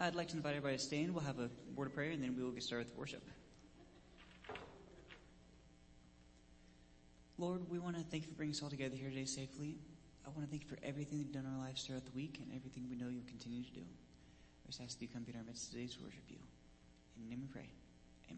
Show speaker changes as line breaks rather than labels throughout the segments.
I'd like to invite everybody to stand. We'll have a word of prayer and then we will get started with worship. Lord, we want to thank you for bringing us all together here today safely. I want to thank you for everything you've done in our lives throughout the week and everything we know you'll continue to do. I just ask that you come be in our midst today to worship you. In your name we pray. so,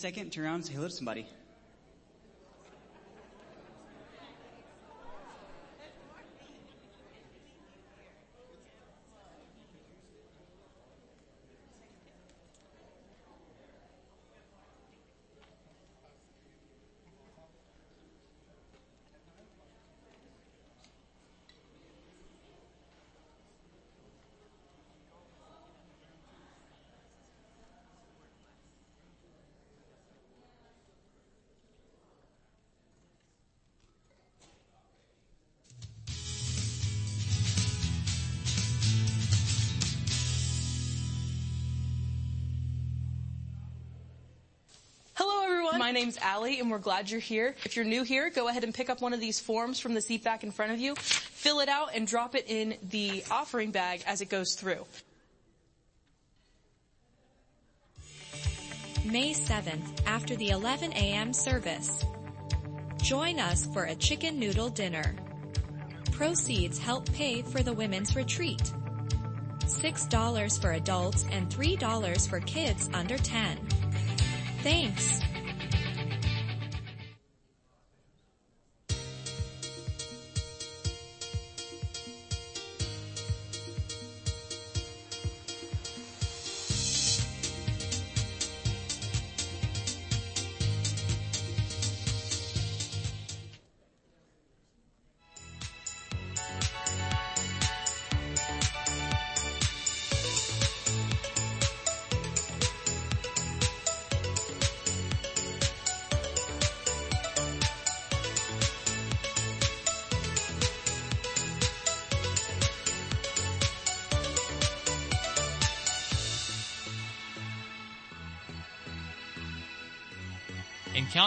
second, turn around and say hello to somebody.
My name's Allie and we're glad you're here. If you're new here, go ahead and pick up one of these forms from the seat back in front of you, fill it out and drop it in the offering bag as it goes through.
May 7th, after the 11 a.m. service. Join us for a chicken noodle dinner. Proceeds help pay for the women's retreat. $6 for adults and $3 for kids under 10. Thanks.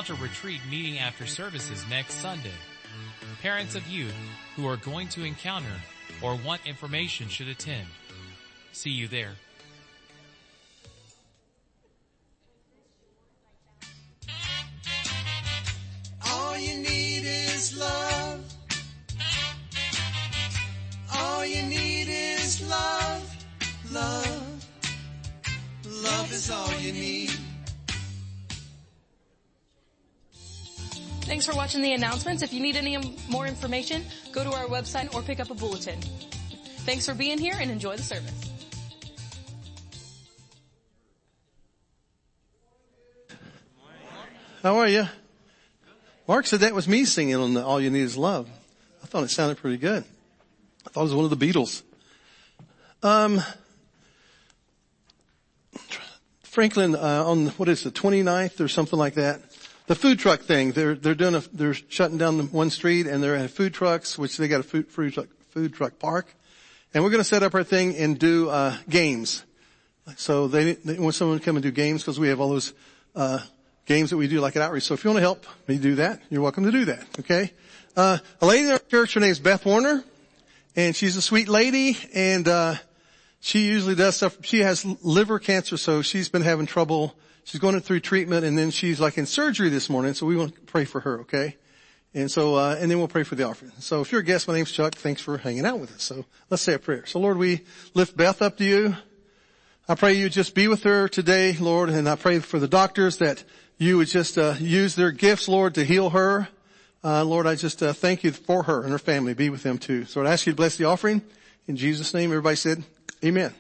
Encounter Retreat meeting after services next Sunday. Parents of youth who are going to encounter or want information should attend. See you there.
The announcements. If you need any more information, go to our website or pick up a bulletin. Thanks for being here and enjoy the service.
How are you? Mark said that was me singing on All You Need Is Love. I thought it sounded pretty good. I thought it was one of the Beatles. Um, Franklin, uh, on what is the 29th or something like that, the food truck thing, they're, they're doing a, they're shutting down one street and they're at food trucks, which they got a food, food truck, food truck park. And we're going to set up our thing and do, uh, games. So they, they want someone to come and do games because we have all those, uh, games that we do like at outreach. So if you want to help me do that, you're welcome to do that. Okay. Uh, a lady in our church, her name's Beth Warner and she's a sweet lady and, uh, she usually does stuff. She has liver cancer, so she's been having trouble She's going through treatment and then she's like in surgery this morning, so we want to pray for her, okay? And so, uh, and then we'll pray for the offering. So if you're a guest, my name's Chuck. Thanks for hanging out with us. So let's say a prayer. So Lord, we lift Beth up to you. I pray you just be with her today, Lord, and I pray for the doctors that you would just, uh, use their gifts, Lord, to heal her. Uh, Lord, I just, uh, thank you for her and her family. Be with them too. So I ask you to bless the offering. In Jesus' name, everybody said, Amen.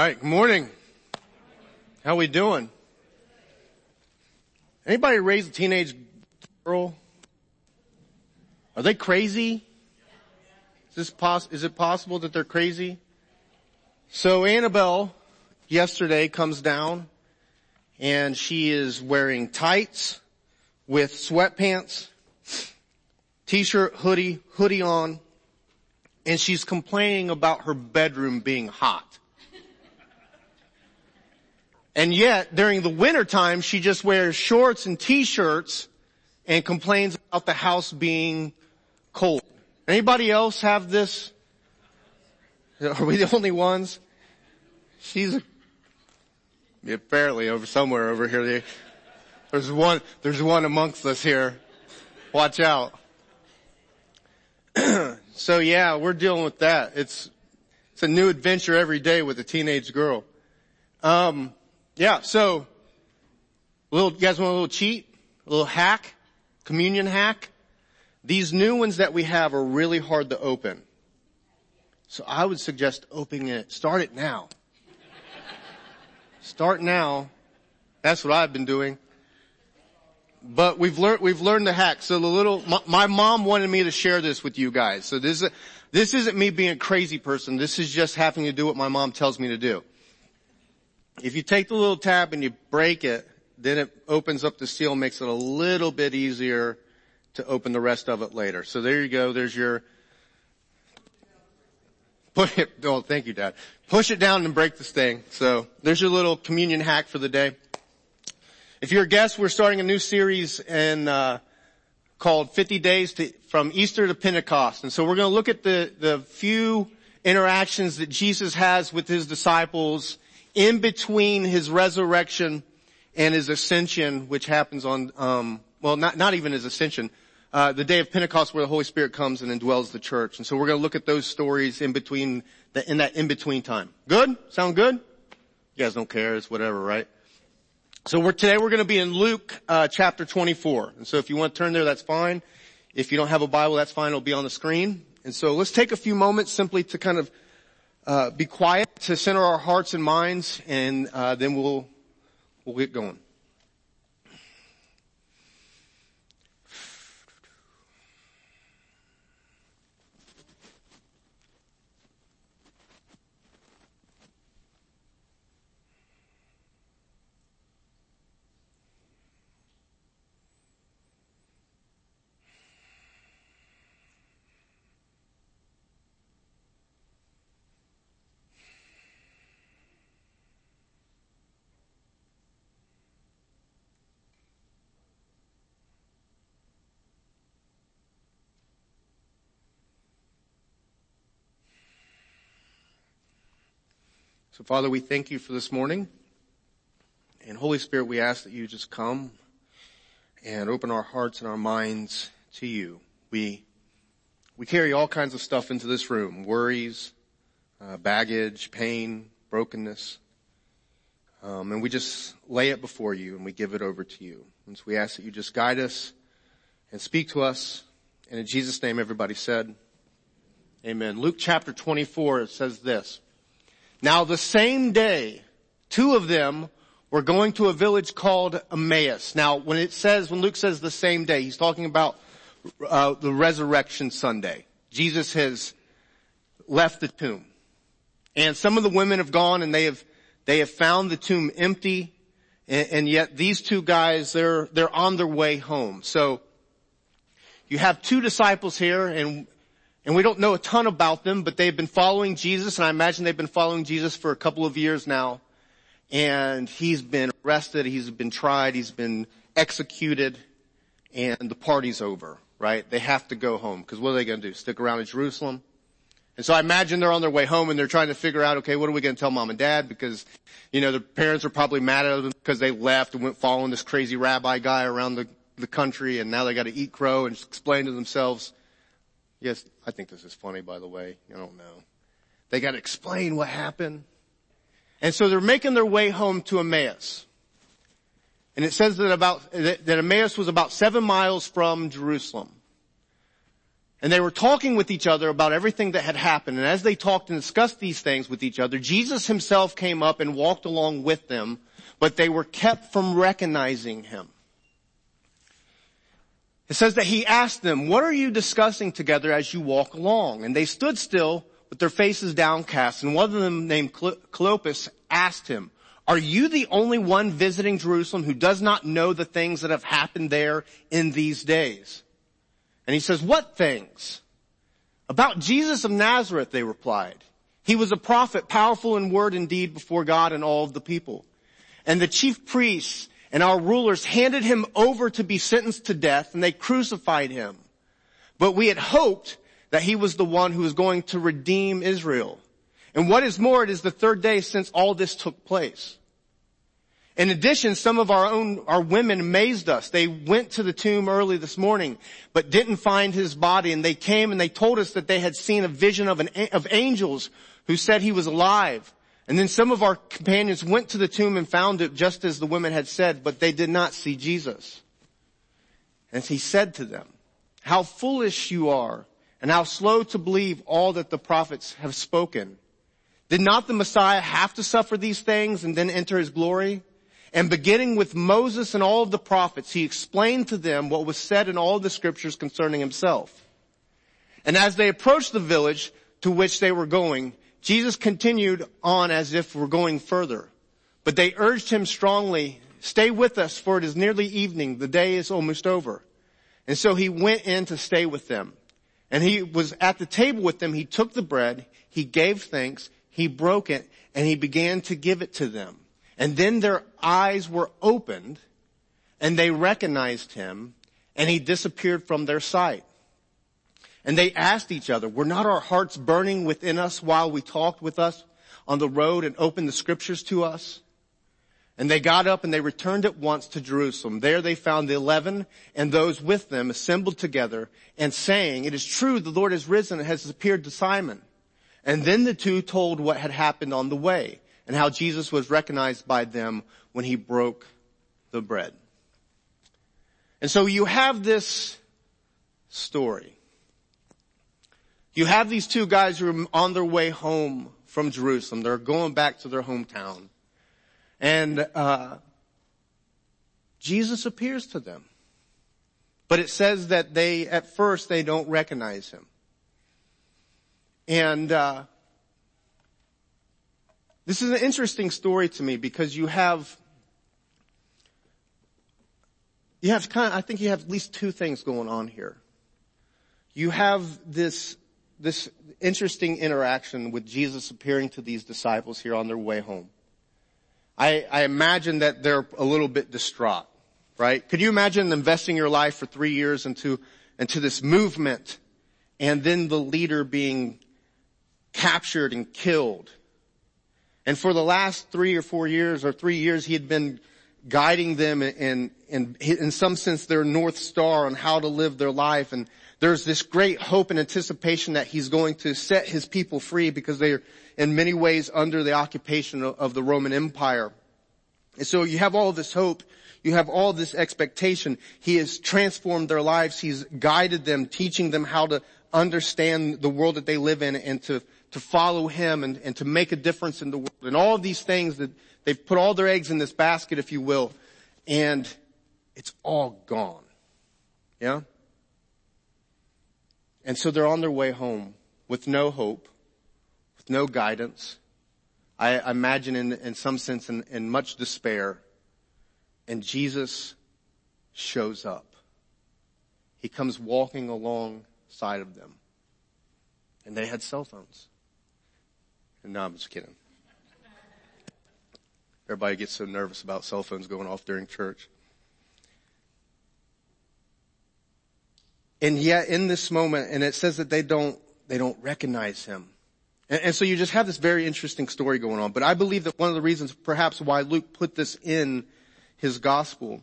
Right. Good morning. How we doing? Anybody raise a teenage girl? Are they crazy? Is this poss- is it possible that they're crazy? So Annabelle yesterday comes down and she is wearing tights with sweatpants, t-shirt, hoodie, hoodie on, and she's complaining about her bedroom being hot. And yet, during the winter time, she just wears shorts and t-shirts and complains about the house being cold. Anybody else have this? Are we the only ones? She's apparently over somewhere over here. There's one, there's one amongst us here. Watch out. so yeah, we're dealing with that. It's, it's a new adventure every day with a teenage girl. Um, yeah, so, little, you guys want a little cheat? A little hack? Communion hack? These new ones that we have are really hard to open. So I would suggest opening it, start it now. Start now. That's what I've been doing. But we've learned, we've learned the hack. So the little, my, my mom wanted me to share this with you guys. So this is, this isn't me being a crazy person. This is just having to do what my mom tells me to do. If you take the little tab and you break it, then it opens up the seal, makes it a little bit easier to open the rest of it later. So there you go. There's your, put it, oh, thank you, Dad. Push it down and break this thing. So there's your little communion hack for the day. If you're a guest, we're starting a new series in, uh, called 50 Days to, from Easter to Pentecost. And so we're going to look at the, the few interactions that Jesus has with his disciples in between his resurrection and his ascension, which happens on, um, well, not, not even his ascension, uh, the day of Pentecost where the Holy Spirit comes and indwells the church. And so we're going to look at those stories in between, the, in that in-between time. Good? Sound good? You guys don't care. It's whatever, right? So we're, today we're going to be in Luke, uh, chapter 24. And so if you want to turn there, that's fine. If you don't have a Bible, that's fine. It'll be on the screen. And so let's take a few moments simply to kind of uh, be quiet to center our hearts and minds, and uh, then we'll we'll get going. Father, we thank you for this morning. And Holy Spirit, we ask that you just come and open our hearts and our minds to you. We, we carry all kinds of stuff into this room. Worries, uh, baggage, pain, brokenness. Um, and we just lay it before you and we give it over to you. And so we ask that you just guide us and speak to us. And in Jesus' name, everybody said, Amen. Luke chapter 24, it says this. Now the same day, two of them were going to a village called Emmaus. Now when it says, when Luke says the same day, he's talking about uh, the resurrection Sunday. Jesus has left the tomb. And some of the women have gone and they have, they have found the tomb empty. And, and yet these two guys, they're, they're on their way home. So you have two disciples here and and we don't know a ton about them, but they've been following Jesus, and I imagine they've been following Jesus for a couple of years now. And he's been arrested, he's been tried, he's been executed, and the party's over, right? They have to go home, because what are they gonna do? Stick around in Jerusalem? And so I imagine they're on their way home and they're trying to figure out, okay, what are we going to tell mom and dad? Because, you know, their parents are probably mad at them because they left and went following this crazy rabbi guy around the, the country and now they got to eat crow and explain to themselves, Yes, I think this is funny, by the way. I don't know. They got to explain what happened. And so they're making their way home to Emmaus. And it says that about, that Emmaus was about seven miles from Jerusalem. And they were talking with each other about everything that had happened. And as they talked and discussed these things with each other, Jesus himself came up and walked along with them, but they were kept from recognizing him. It says that he asked them, what are you discussing together as you walk along? And they stood still with their faces downcast. And one of them named Cleopas asked him, are you the only one visiting Jerusalem who does not know the things that have happened there in these days? And he says, what things? About Jesus of Nazareth, they replied. He was a prophet, powerful in word and deed before God and all of the people. And the chief priests and our rulers handed him over to be sentenced to death and they crucified him. But we had hoped that he was the one who was going to redeem Israel. And what is more, it is the third day since all this took place. In addition, some of our own, our women amazed us. They went to the tomb early this morning, but didn't find his body. And they came and they told us that they had seen a vision of an, of angels who said he was alive. And then some of our companions went to the tomb and found it just as the women had said, but they did not see Jesus. And he said to them, how foolish you are and how slow to believe all that the prophets have spoken. Did not the Messiah have to suffer these things and then enter his glory? And beginning with Moses and all of the prophets, he explained to them what was said in all the scriptures concerning himself. And as they approached the village to which they were going, Jesus continued on as if we're going further. But they urged him strongly, stay with us for it is nearly evening. The day is almost over. And so he went in to stay with them. And he was at the table with them. He took the bread, he gave thanks, he broke it, and he began to give it to them. And then their eyes were opened and they recognized him and he disappeared from their sight. And they asked each other, were not our hearts burning within us while we talked with us on the road and opened the scriptures to us? And they got up and they returned at once to Jerusalem. There they found the eleven and those with them assembled together and saying, it is true the Lord has risen and has appeared to Simon. And then the two told what had happened on the way and how Jesus was recognized by them when he broke the bread. And so you have this story. You have these two guys who are on their way home from Jerusalem. They're going back to their hometown. And, uh, Jesus appears to them. But it says that they, at first, they don't recognize him. And, uh, this is an interesting story to me because you have, you have kind of, I think you have at least two things going on here. You have this, this interesting interaction with Jesus appearing to these disciples here on their way home. I, I imagine that they're a little bit distraught, right? Could you imagine investing your life for three years into, into this movement and then the leader being captured and killed? And for the last three or four years or three years, he had been guiding them and, and in some sense their North Star on how to live their life. And there's this great hope and anticipation that he's going to set his people free because they are in many ways under the occupation of, the Roman Empire. And so you have all this hope. You have all this expectation. He has transformed their lives. He's guided them, teaching them how to understand the world that they live in and to to follow him and, and to make a difference in the world and all of these things that they've put all their eggs in this basket, if you will, and it's all gone. Yeah? And so they're on their way home with no hope, with no guidance. I, imagine in, in some sense in, in much despair. And Jesus shows up. He comes walking alongside of them. And they had cell phones. And no, I'm just kidding. Everybody gets so nervous about cell phones going off during church. And yet in this moment, and it says that they don't, they don't recognize him. And, and, so you just have this very interesting story going on. But I believe that one of the reasons perhaps why Luke put this in his gospel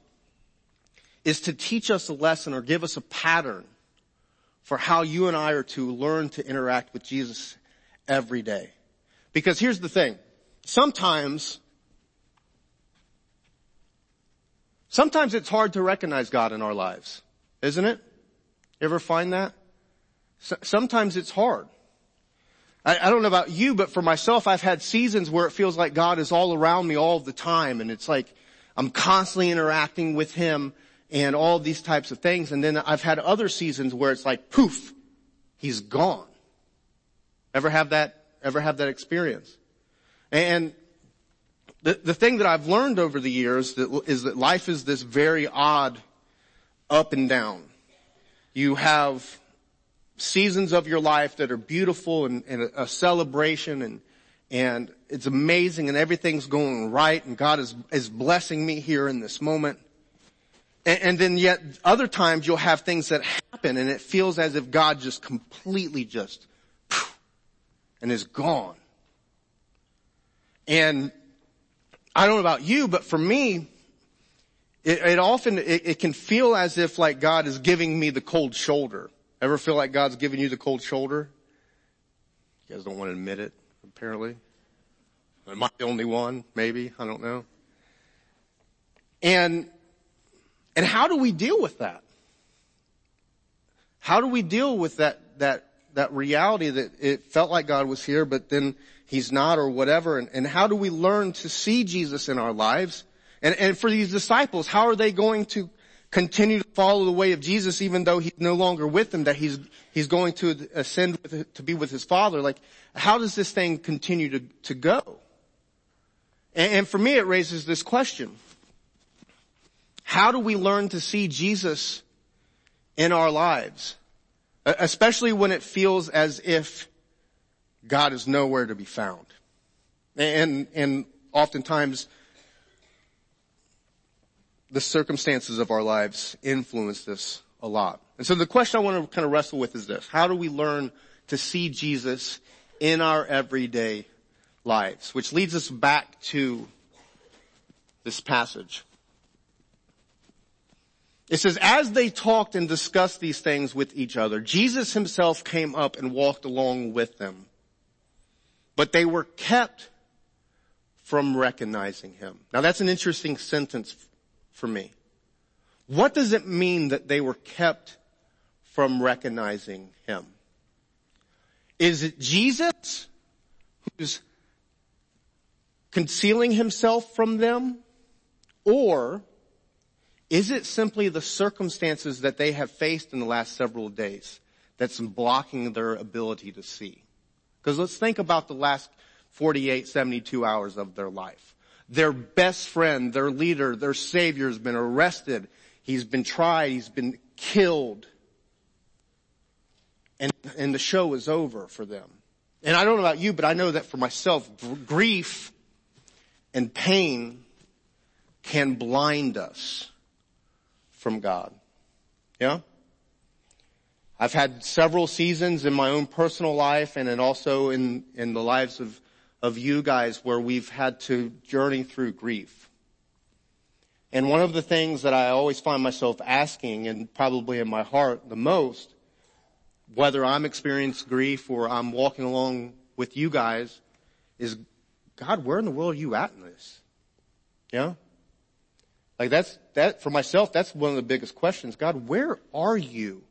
is to teach us a lesson or give us a pattern for how you and I are to learn to interact with Jesus every day. Because here's the thing. Sometimes, sometimes it's hard to recognize God in our lives, isn't it? Ever find that? sometimes it's hard. I, I don't know about you, but for myself, I've had seasons where it feels like God is all around me all the time and it's like I'm constantly interacting with Him and all these types of things. And then I've had other seasons where it's like poof, He's gone. Ever have that ever have that experience. And the, the thing that I've learned over the years that, is that life is this very odd up and down. You have seasons of your life that are beautiful and, and a, a celebration and, and it's amazing and everything's going right and God is, is blessing me here in this moment. And, and then yet other times you'll have things that happen and it feels as if God just completely just and is gone. And I don't know about you, but for me, it, it often, it, it can feel as if like God is giving me the cold shoulder. Ever feel like God's giving you the cold shoulder? You guys don't want to admit it, apparently. Am I the only one? Maybe. I don't know. And, and how do we deal with that? How do we deal with that, that, that reality that it felt like God was here, but then He's not or whatever? And, and how do we learn to see Jesus in our lives? And, and for these disciples, how are they going to continue to follow the way of Jesus even though he's no longer with them, that he's, he's going to ascend with, to be with his father? Like, how does this thing continue to, to go? And, and for me, it raises this question. How do we learn to see Jesus in our lives? Especially when it feels as if God is nowhere to be found. And, and oftentimes the circumstances of our lives influence this a lot. And so the question I want to kind of wrestle with is this. How do we learn to see Jesus in our everyday lives? Which leads us back to this passage. It says, as they talked and discussed these things with each other, Jesus himself came up and walked along with them. But they were kept from recognizing him. Now that's an interesting sentence for me. What does it mean that they were kept from recognizing him? Is it Jesus who's concealing himself from them? Or is it simply the circumstances that they have faced in the last several days that's blocking their ability to see? Because let's think about the last 48, 72 hours of their life. Their best friend, their leader, their savior has been arrested. He's been tried. He's been killed. And, and the show is over for them. And I don't know about you, but I know that for myself, grief and pain can blind us from God. Yeah? I've had several seasons in my own personal life and also in, in the lives of of you guys where we've had to journey through grief. And one of the things that I always find myself asking and probably in my heart the most, whether I'm experiencing grief or I'm walking along with you guys is, God, where in the world are you at in this? Yeah? Like that's, that, for myself, that's one of the biggest questions. God, where are you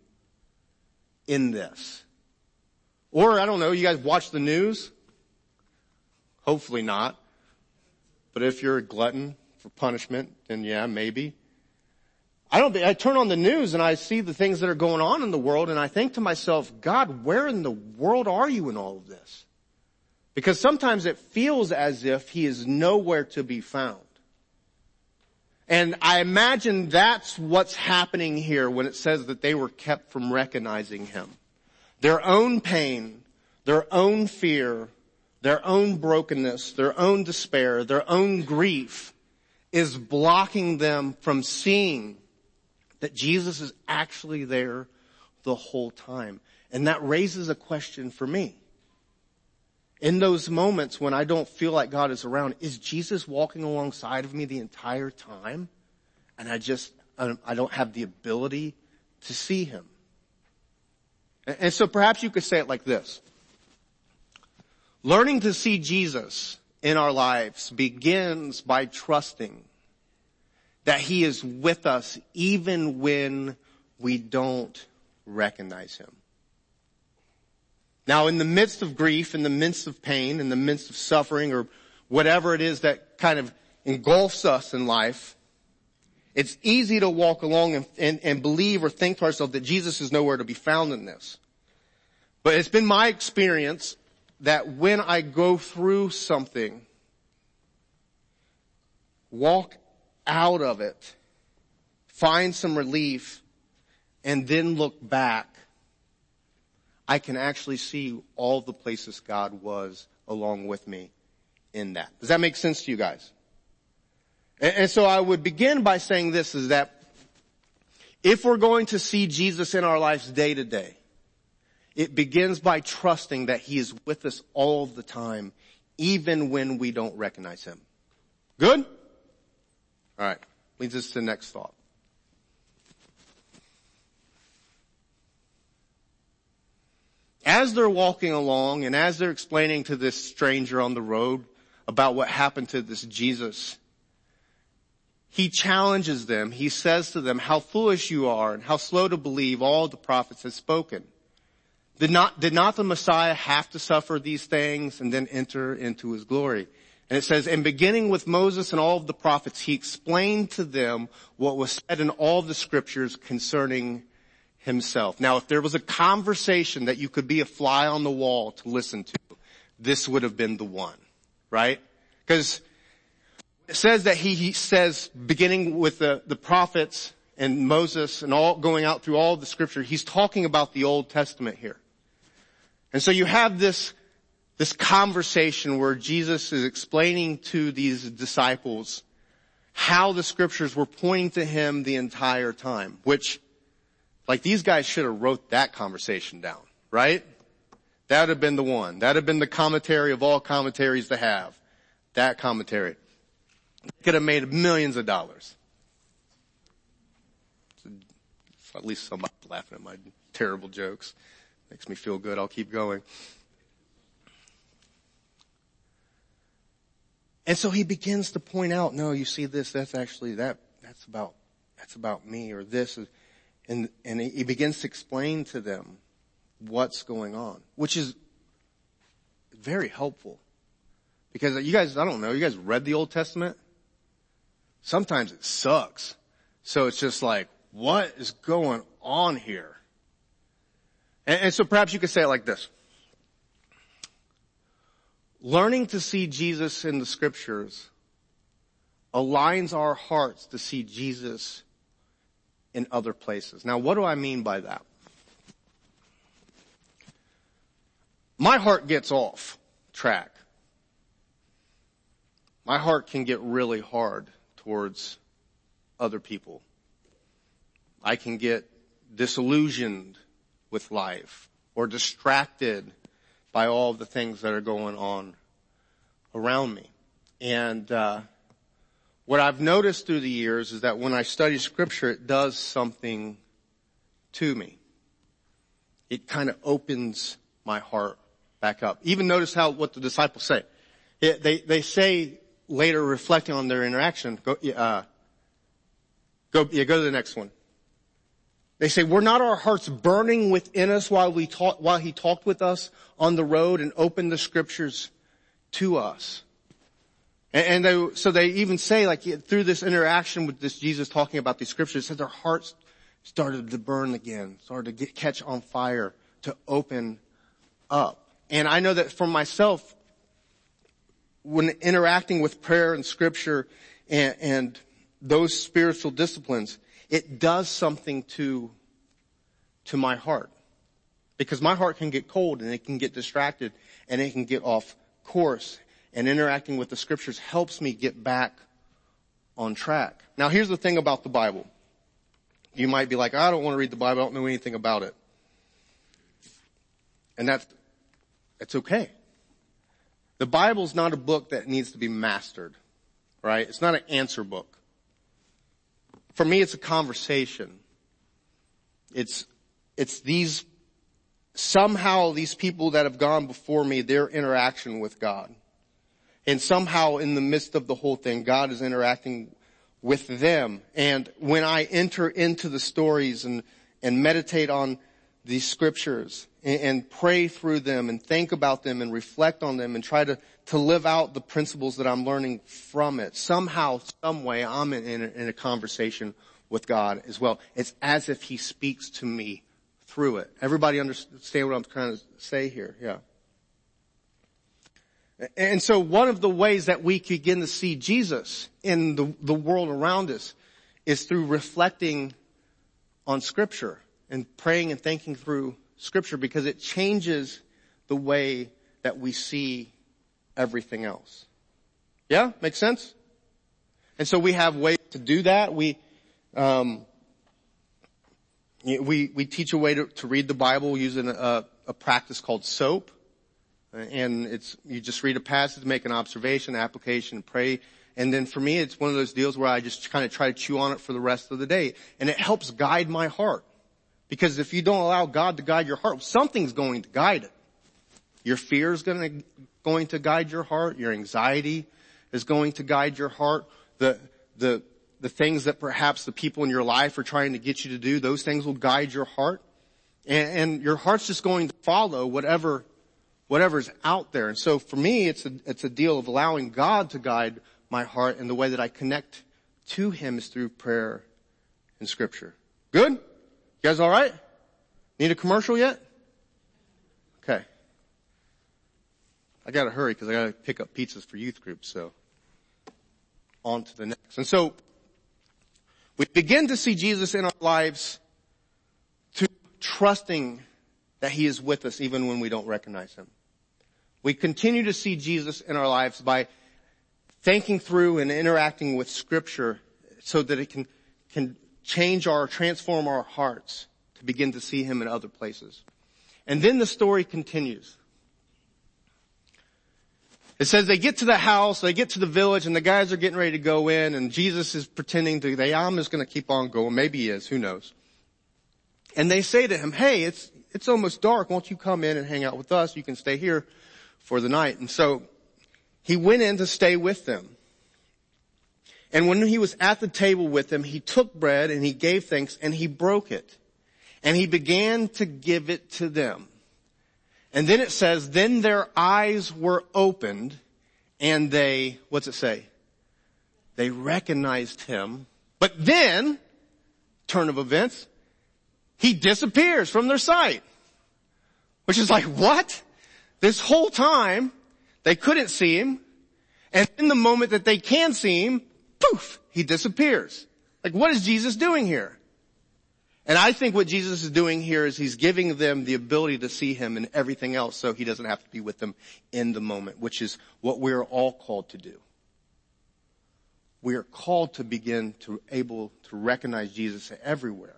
in this? Or I don't know, you guys watch the news? Hopefully not. But if you're a glutton for punishment, then yeah, maybe. I don't, I turn on the news and I see the things that are going on in the world and I think to myself, God, where in the world are you in all of this? Because sometimes it feels as if he is nowhere to be found. And I imagine that's what's happening here when it says that they were kept from recognizing him. Their own pain, their own fear, their own brokenness, their own despair, their own grief is blocking them from seeing that Jesus is actually there the whole time. And that raises a question for me. In those moments when I don't feel like God is around, is Jesus walking alongside of me the entire time? And I just, I don't have the ability to see him. And so perhaps you could say it like this. Learning to see Jesus in our lives begins by trusting that He is with us even when we don't recognize Him. Now in the midst of grief, in the midst of pain, in the midst of suffering or whatever it is that kind of engulfs us in life, it's easy to walk along and, and, and believe or think to ourselves that Jesus is nowhere to be found in this. But it's been my experience that when I go through something, walk out of it, find some relief, and then look back, I can actually see all the places God was along with me in that. Does that make sense to you guys? And, and so I would begin by saying this is that if we're going to see Jesus in our lives day to day, it begins by trusting that He is with us all the time, even when we don't recognize Him. Good? Alright. Leads us to the next thought. As they're walking along and as they're explaining to this stranger on the road about what happened to this Jesus, he challenges them. He says to them, how foolish you are and how slow to believe all the prophets have spoken. Did not, did not the Messiah have to suffer these things and then enter into his glory? And it says, and beginning with Moses and all of the prophets, he explained to them what was said in all the scriptures concerning himself. Now, if there was a conversation that you could be a fly on the wall to listen to, this would have been the one, right? Because it says that he, he says, beginning with the, the prophets and Moses and all going out through all the scripture, he's talking about the Old Testament here. And so you have this, this conversation where Jesus is explaining to these disciples how the scriptures were pointing to him the entire time, which like these guys should have wrote that conversation down, right? That would have been the one. That would have been the commentary of all commentaries to have. That commentary. Could have made millions of dollars. So At least somebody laughing at my terrible jokes. Makes me feel good. I'll keep going. And so he begins to point out, no, you see this, that's actually, that, that's about, that's about me or this and, and he begins to explain to them what's going on, which is very helpful. Because you guys, I don't know, you guys read the Old Testament? Sometimes it sucks. So it's just like, what is going on here? And, and so perhaps you could say it like this. Learning to see Jesus in the scriptures aligns our hearts to see Jesus in other places. Now what do I mean by that? My heart gets off track. My heart can get really hard towards other people. I can get disillusioned with life or distracted by all the things that are going on around me. And uh, what I've noticed through the years is that when I study scripture, it does something to me. It kind of opens my heart back up. Even notice how what the disciples say. It, they they say later, reflecting on their interaction. Go, uh, go, yeah, go to the next one. They say, were not our hearts burning within us while we talk, while he talked with us on the road and opened the scriptures to us? And, they, so they even say like through this interaction with this Jesus talking about these scriptures, said their hearts started to burn again, started to get, catch on fire, to open up. And I know that for myself, when interacting with prayer and scripture and, and those spiritual disciplines, it does something to, to my heart. Because my heart can get cold and it can get distracted and it can get off course. And interacting with the scriptures helps me get back on track. Now here's the thing about the Bible. You might be like, I don't want to read the Bible. I don't know anything about it. And that's, that's okay. The Bible's not a book that needs to be mastered, right? It's not an answer book. For me, it's a conversation. It's, it's these, somehow these people that have gone before me, their interaction with God. And somehow in the midst of the whole thing, God is interacting with them. And when I enter into the stories and, and meditate on these scriptures and, and, pray through them and think about them and reflect on them and try to, to live out the principles that I'm learning from it, somehow, some way, I'm in, in, a, in a conversation with God as well. It's as if He speaks to me through it. Everybody understand what I'm trying to say here? Yeah. And so one of the ways that we begin to see Jesus in the, the world around us is through reflecting on scripture and praying and thinking through scripture because it changes the way that we see everything else. Yeah? Makes sense? And so we have ways to do that. We, um, we, we teach a way to, to read the Bible using a, a practice called SOAP. And it's, you just read a passage, make an observation, application, pray. And then for me, it's one of those deals where I just kind of try to chew on it for the rest of the day. And it helps guide my heart. Because if you don't allow God to guide your heart, something's going to guide it. Your fear is going to, going to guide your heart. Your anxiety is going to guide your heart. The, the, the things that perhaps the people in your life are trying to get you to do, those things will guide your heart. And, and your heart's just going to follow whatever, whatever's out there. And so for me, it's a, it's a deal of allowing God to guide my heart and the way that I connect to Him is through prayer and scripture. Good? You guys alright? Need a commercial yet? Okay. I gotta hurry because I gotta pick up pizzas for youth groups, so on to the next. And so we begin to see Jesus in our lives to trusting that he is with us even when we don't recognize him. We continue to see Jesus in our lives by thinking through and interacting with scripture so that it can, can change our, transform our hearts to begin to see him in other places. And then the story continues. It says they get to the house, they get to the village, and the guys are getting ready to go in, and Jesus is pretending to, they, I'm just gonna keep on going. Maybe he is, who knows. And they say to him, hey, it's, it's almost dark. Won't you come in and hang out with us? You can stay here for the night. And so he went in to stay with them. And when he was at the table with them, he took bread and he gave thanks and he broke it. And he began to give it to them. And then it says, then their eyes were opened and they, what's it say? They recognized him. But then, turn of events, he disappears from their sight. Which is like, what? This whole time, they couldn't see him. And in the moment that they can see him, poof, he disappears. Like what is Jesus doing here? And I think what Jesus is doing here is he's giving them the ability to see him and everything else so he doesn't have to be with them in the moment, which is what we're all called to do. We are called to begin to able to recognize Jesus everywhere.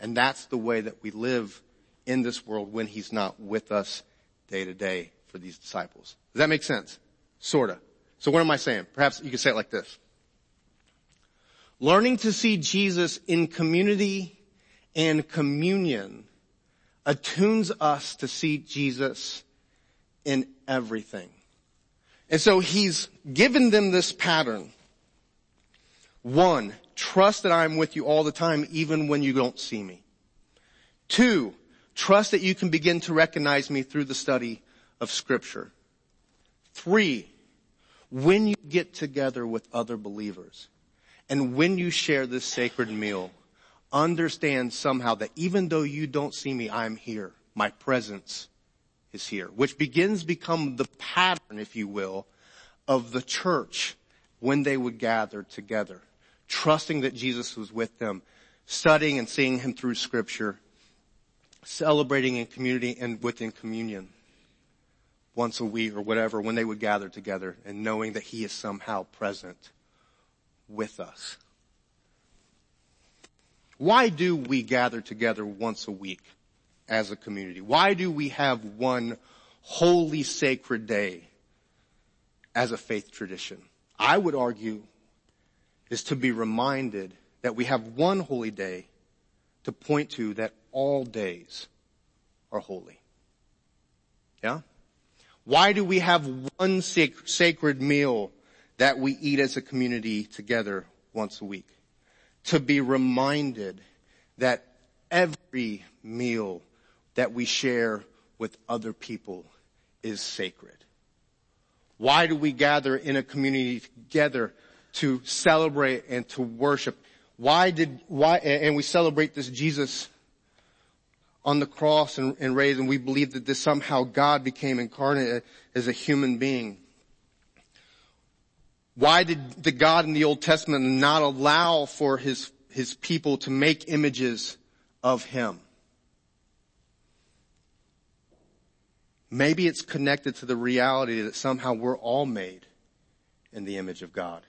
And that's the way that we live in this world when he's not with us day to day for these disciples. Does that make sense? Sorta. So what am I saying? Perhaps you could say it like this. Learning to see Jesus in community and communion attunes us to see Jesus in everything. And so he's given them this pattern. One, trust that I'm with you all the time even when you don't see me. Two, trust that you can begin to recognize me through the study of scripture. Three, when you get together with other believers and when you share this sacred meal, understand somehow that even though you don't see me, I'm here. My presence is here, which begins become the pattern, if you will, of the church when they would gather together, trusting that Jesus was with them, studying and seeing him through scripture, celebrating in community and within communion once a week or whatever when they would gather together and knowing that he is somehow present with us. Why do we gather together once a week as a community? Why do we have one holy sacred day as a faith tradition? I would argue is to be reminded that we have one holy day to point to that all days are holy. Yeah? Why do we have one sacred meal that we eat as a community together once a week? To be reminded that every meal that we share with other people is sacred. Why do we gather in a community together to celebrate and to worship? Why did, why, and we celebrate this Jesus on the cross and, and raised and we believe that this somehow God became incarnate as a human being. Why did the God in the Old Testament not allow for his, his people to make images of him? Maybe it's connected to the reality that somehow we're all made in the image of God.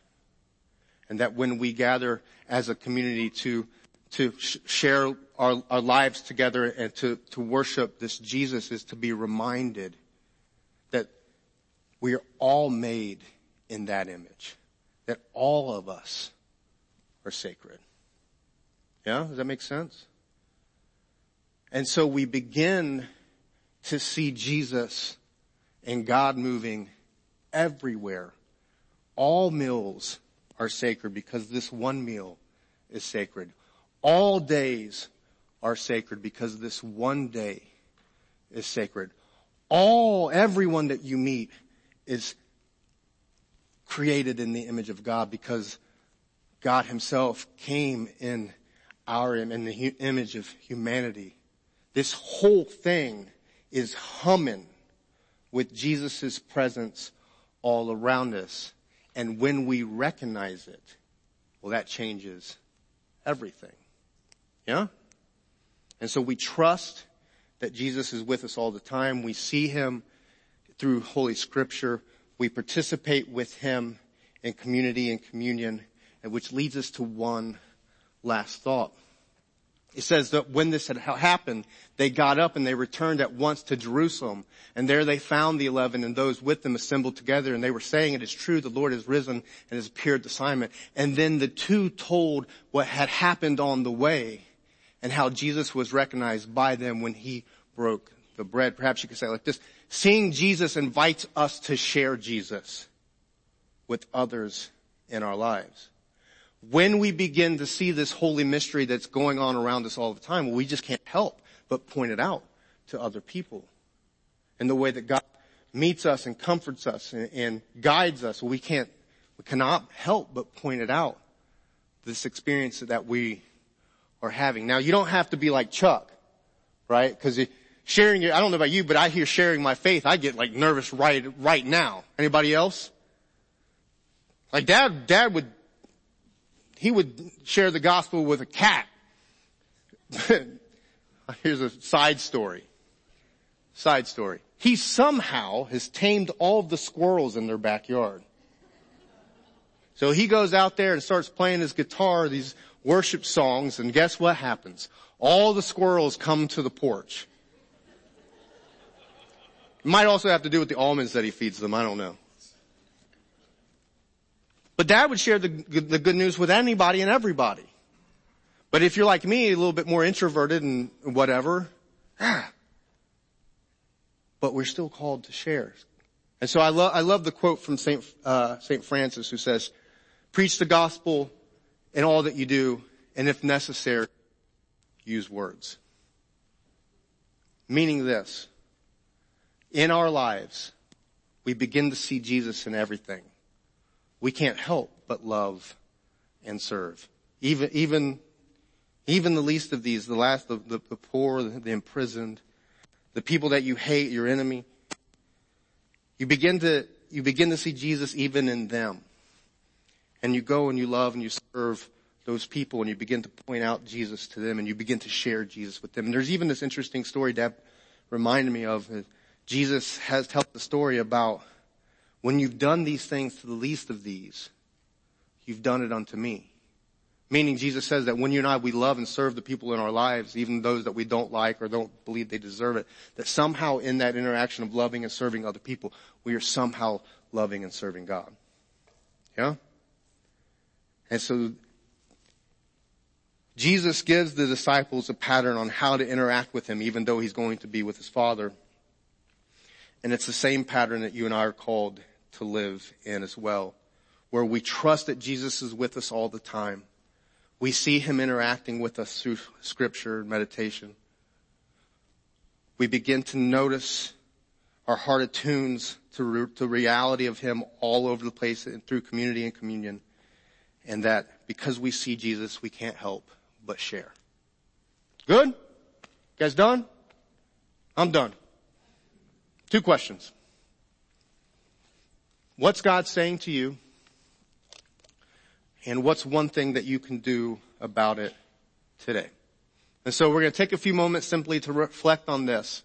And that when we gather as a community to, to sh- share our, our lives together and to, to worship this Jesus is to be reminded that we are all made in that image. That all of us are sacred. Yeah? Does that make sense? And so we begin to see Jesus and God moving everywhere. All meals are sacred because this one meal is sacred. All days are sacred because this one day is sacred. All, everyone that you meet is created in the image of God because God himself came in our, in the hu- image of humanity. This whole thing is humming with Jesus' presence all around us. And when we recognize it, well, that changes everything. Yeah? And so we trust that Jesus is with us all the time. We see him through Holy Scripture. We participate with him in community and communion, and which leads us to one last thought. It says that when this had happened, they got up and they returned at once to Jerusalem. And there they found the eleven and those with them assembled together. And they were saying, it is true, the Lord has risen and has appeared to Simon. And then the two told what had happened on the way and how Jesus was recognized by them when he broke the bread. Perhaps you could say like this. Seeing Jesus invites us to share Jesus with others in our lives when we begin to see this holy mystery that's going on around us all the time, we just can't help but point it out to other people. And the way that God meets us and comforts us and, and guides us, we can't, we cannot help but point it out. This experience that we are having. Now, you don't have to be like Chuck, right? Because sharing your, I don't know about you, but I hear sharing my faith, I get like nervous right, right now. Anybody else? Like dad, dad would he would share the gospel with a cat. Here's a side story. Side story. He somehow has tamed all of the squirrels in their backyard. So he goes out there and starts playing his guitar, these worship songs, and guess what happens? All the squirrels come to the porch. It might also have to do with the almonds that he feeds them, I don't know. But dad would share the, the good news with anybody and everybody. But if you're like me, a little bit more introverted and whatever, ah, but we're still called to share. And so I love, I love the quote from Saint, uh, Saint Francis who says, preach the gospel in all that you do, and if necessary, use words. Meaning this, in our lives, we begin to see Jesus in everything we can't help but love and serve. Even, even, even the least of these, the last, the, the, the poor, the, the imprisoned, the people that you hate, your enemy. You begin to, you begin to see Jesus even in them. And you go and you love and you serve those people and you begin to point out Jesus to them and you begin to share Jesus with them. And there's even this interesting story Deb reminded me of. Jesus has told the story about when you've done these things to the least of these, you've done it unto me. Meaning Jesus says that when you and I, we love and serve the people in our lives, even those that we don't like or don't believe they deserve it, that somehow in that interaction of loving and serving other people, we are somehow loving and serving God. Yeah? And so, Jesus gives the disciples a pattern on how to interact with Him, even though He's going to be with His Father. And it's the same pattern that you and I are called to live in as well, where we trust that Jesus is with us all the time. We see him interacting with us through scripture and meditation. We begin to notice our heart attunes to the reality of him all over the place and through community and communion. And that because we see Jesus, we can't help but share. Good? You guys done? I'm done. Two questions. What's God saying to you? And what's one thing that you can do about it today? And so we're going to take a few moments simply to reflect on this.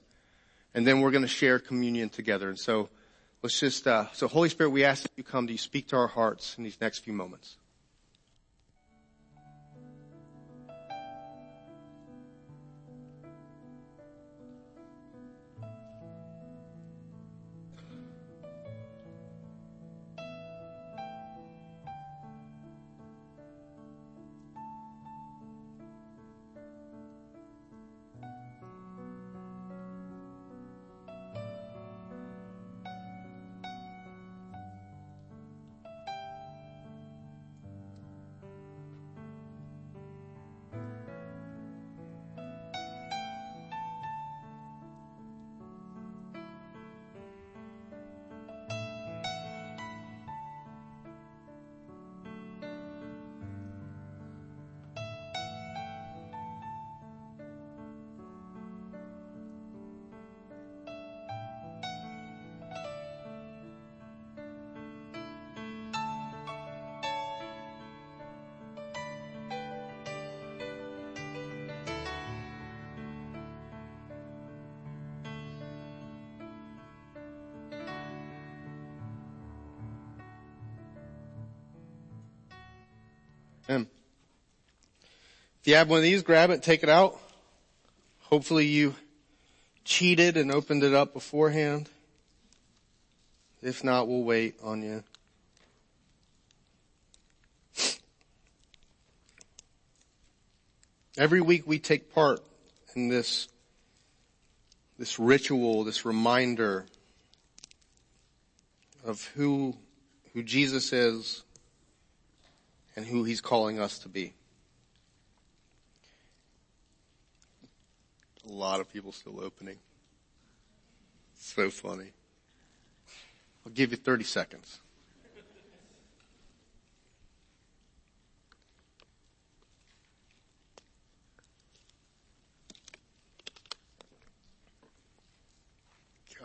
and then we're going to share communion together. And so let's just, uh, so Holy Spirit, we ask that you come, to you speak to our hearts in these next few moments. You have one of these, grab it, take it out. Hopefully you cheated and opened it up beforehand. If not, we'll wait on you. Every week we take part in this, this ritual, this reminder of who, who Jesus is and who he's calling us to be. A lot of people still opening. So funny. I'll give you 30 seconds.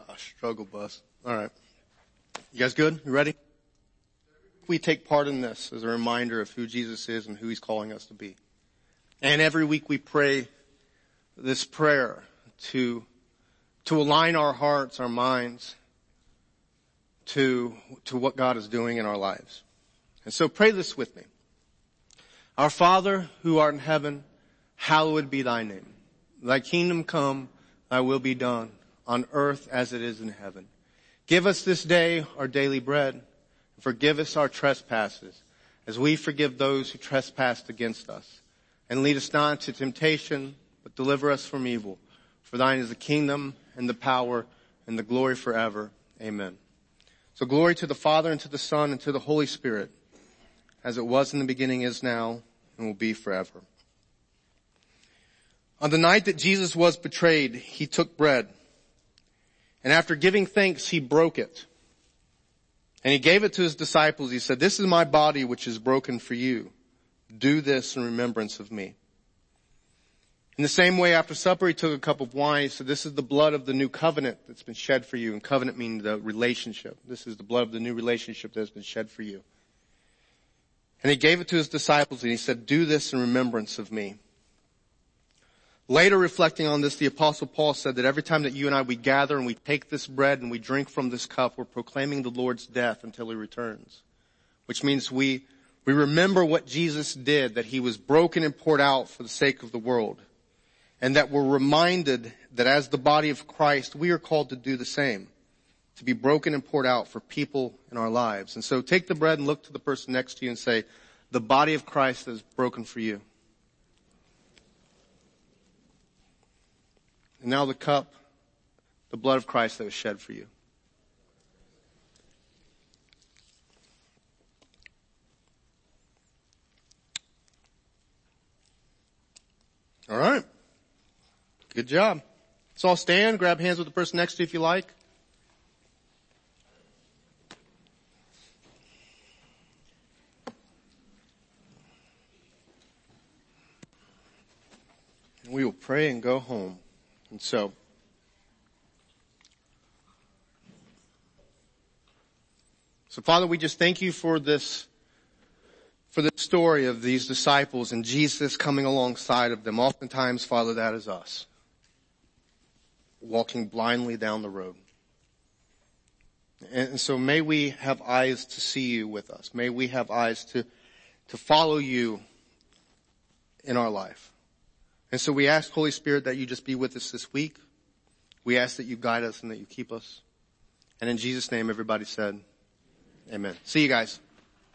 Gosh, struggle bus. All right. You guys good? You ready? We take part in this as a reminder of who Jesus is and who he's calling us to be. And every week we pray this prayer to, to align our hearts, our minds to, to what God is doing in our lives. And so pray this with me. Our Father who art in heaven, hallowed be thy name. Thy kingdom come, thy will be done on earth as it is in heaven. Give us this day our daily bread. and Forgive us our trespasses as we forgive those who trespass against us. And lead us not into temptation, but deliver us from evil. For thine is the kingdom and the power and the glory forever. Amen. So glory to the Father and to the Son and to the Holy Spirit, as it was in the beginning, is now, and will be forever. On the night that Jesus was betrayed, he took bread, and after giving thanks, he broke it. And he gave it to his disciples. He said, this is my body which is broken for you. Do this in remembrance of me. In the same way, after supper, he took a cup of wine. He said, this is the blood of the new covenant that's been shed for you. And covenant meaning the relationship. This is the blood of the new relationship that has been shed for you. And he gave it to his disciples and he said, do this in remembrance of me. Later reflecting on this, the apostle Paul said that every time that you and I, we gather and we take this bread and we drink from this cup, we're proclaiming the Lord's death until he returns. Which means we, we remember what Jesus did, that he was broken and poured out for the sake of the world. And that we're reminded that as the body of Christ, we are called to do the same. To be broken and poured out for people in our lives. And so take the bread and look to the person next to you and say, the body of Christ is broken for you. And now the cup, the blood of Christ that was shed for you. All right. Good job. Let's all stand, grab hands with the person next to you if you like. And we will pray and go home. And so, so Father, we just thank you for this, for the story of these disciples and Jesus coming alongside of them. Oftentimes, Father, that is us. Walking blindly down the road. And so may we have eyes to see you with us. May we have eyes to, to follow you in our life. And so we ask, Holy Spirit, that you just be with us this week. We ask that you guide us and that you keep us. And in Jesus' name, everybody said, Amen. See you guys.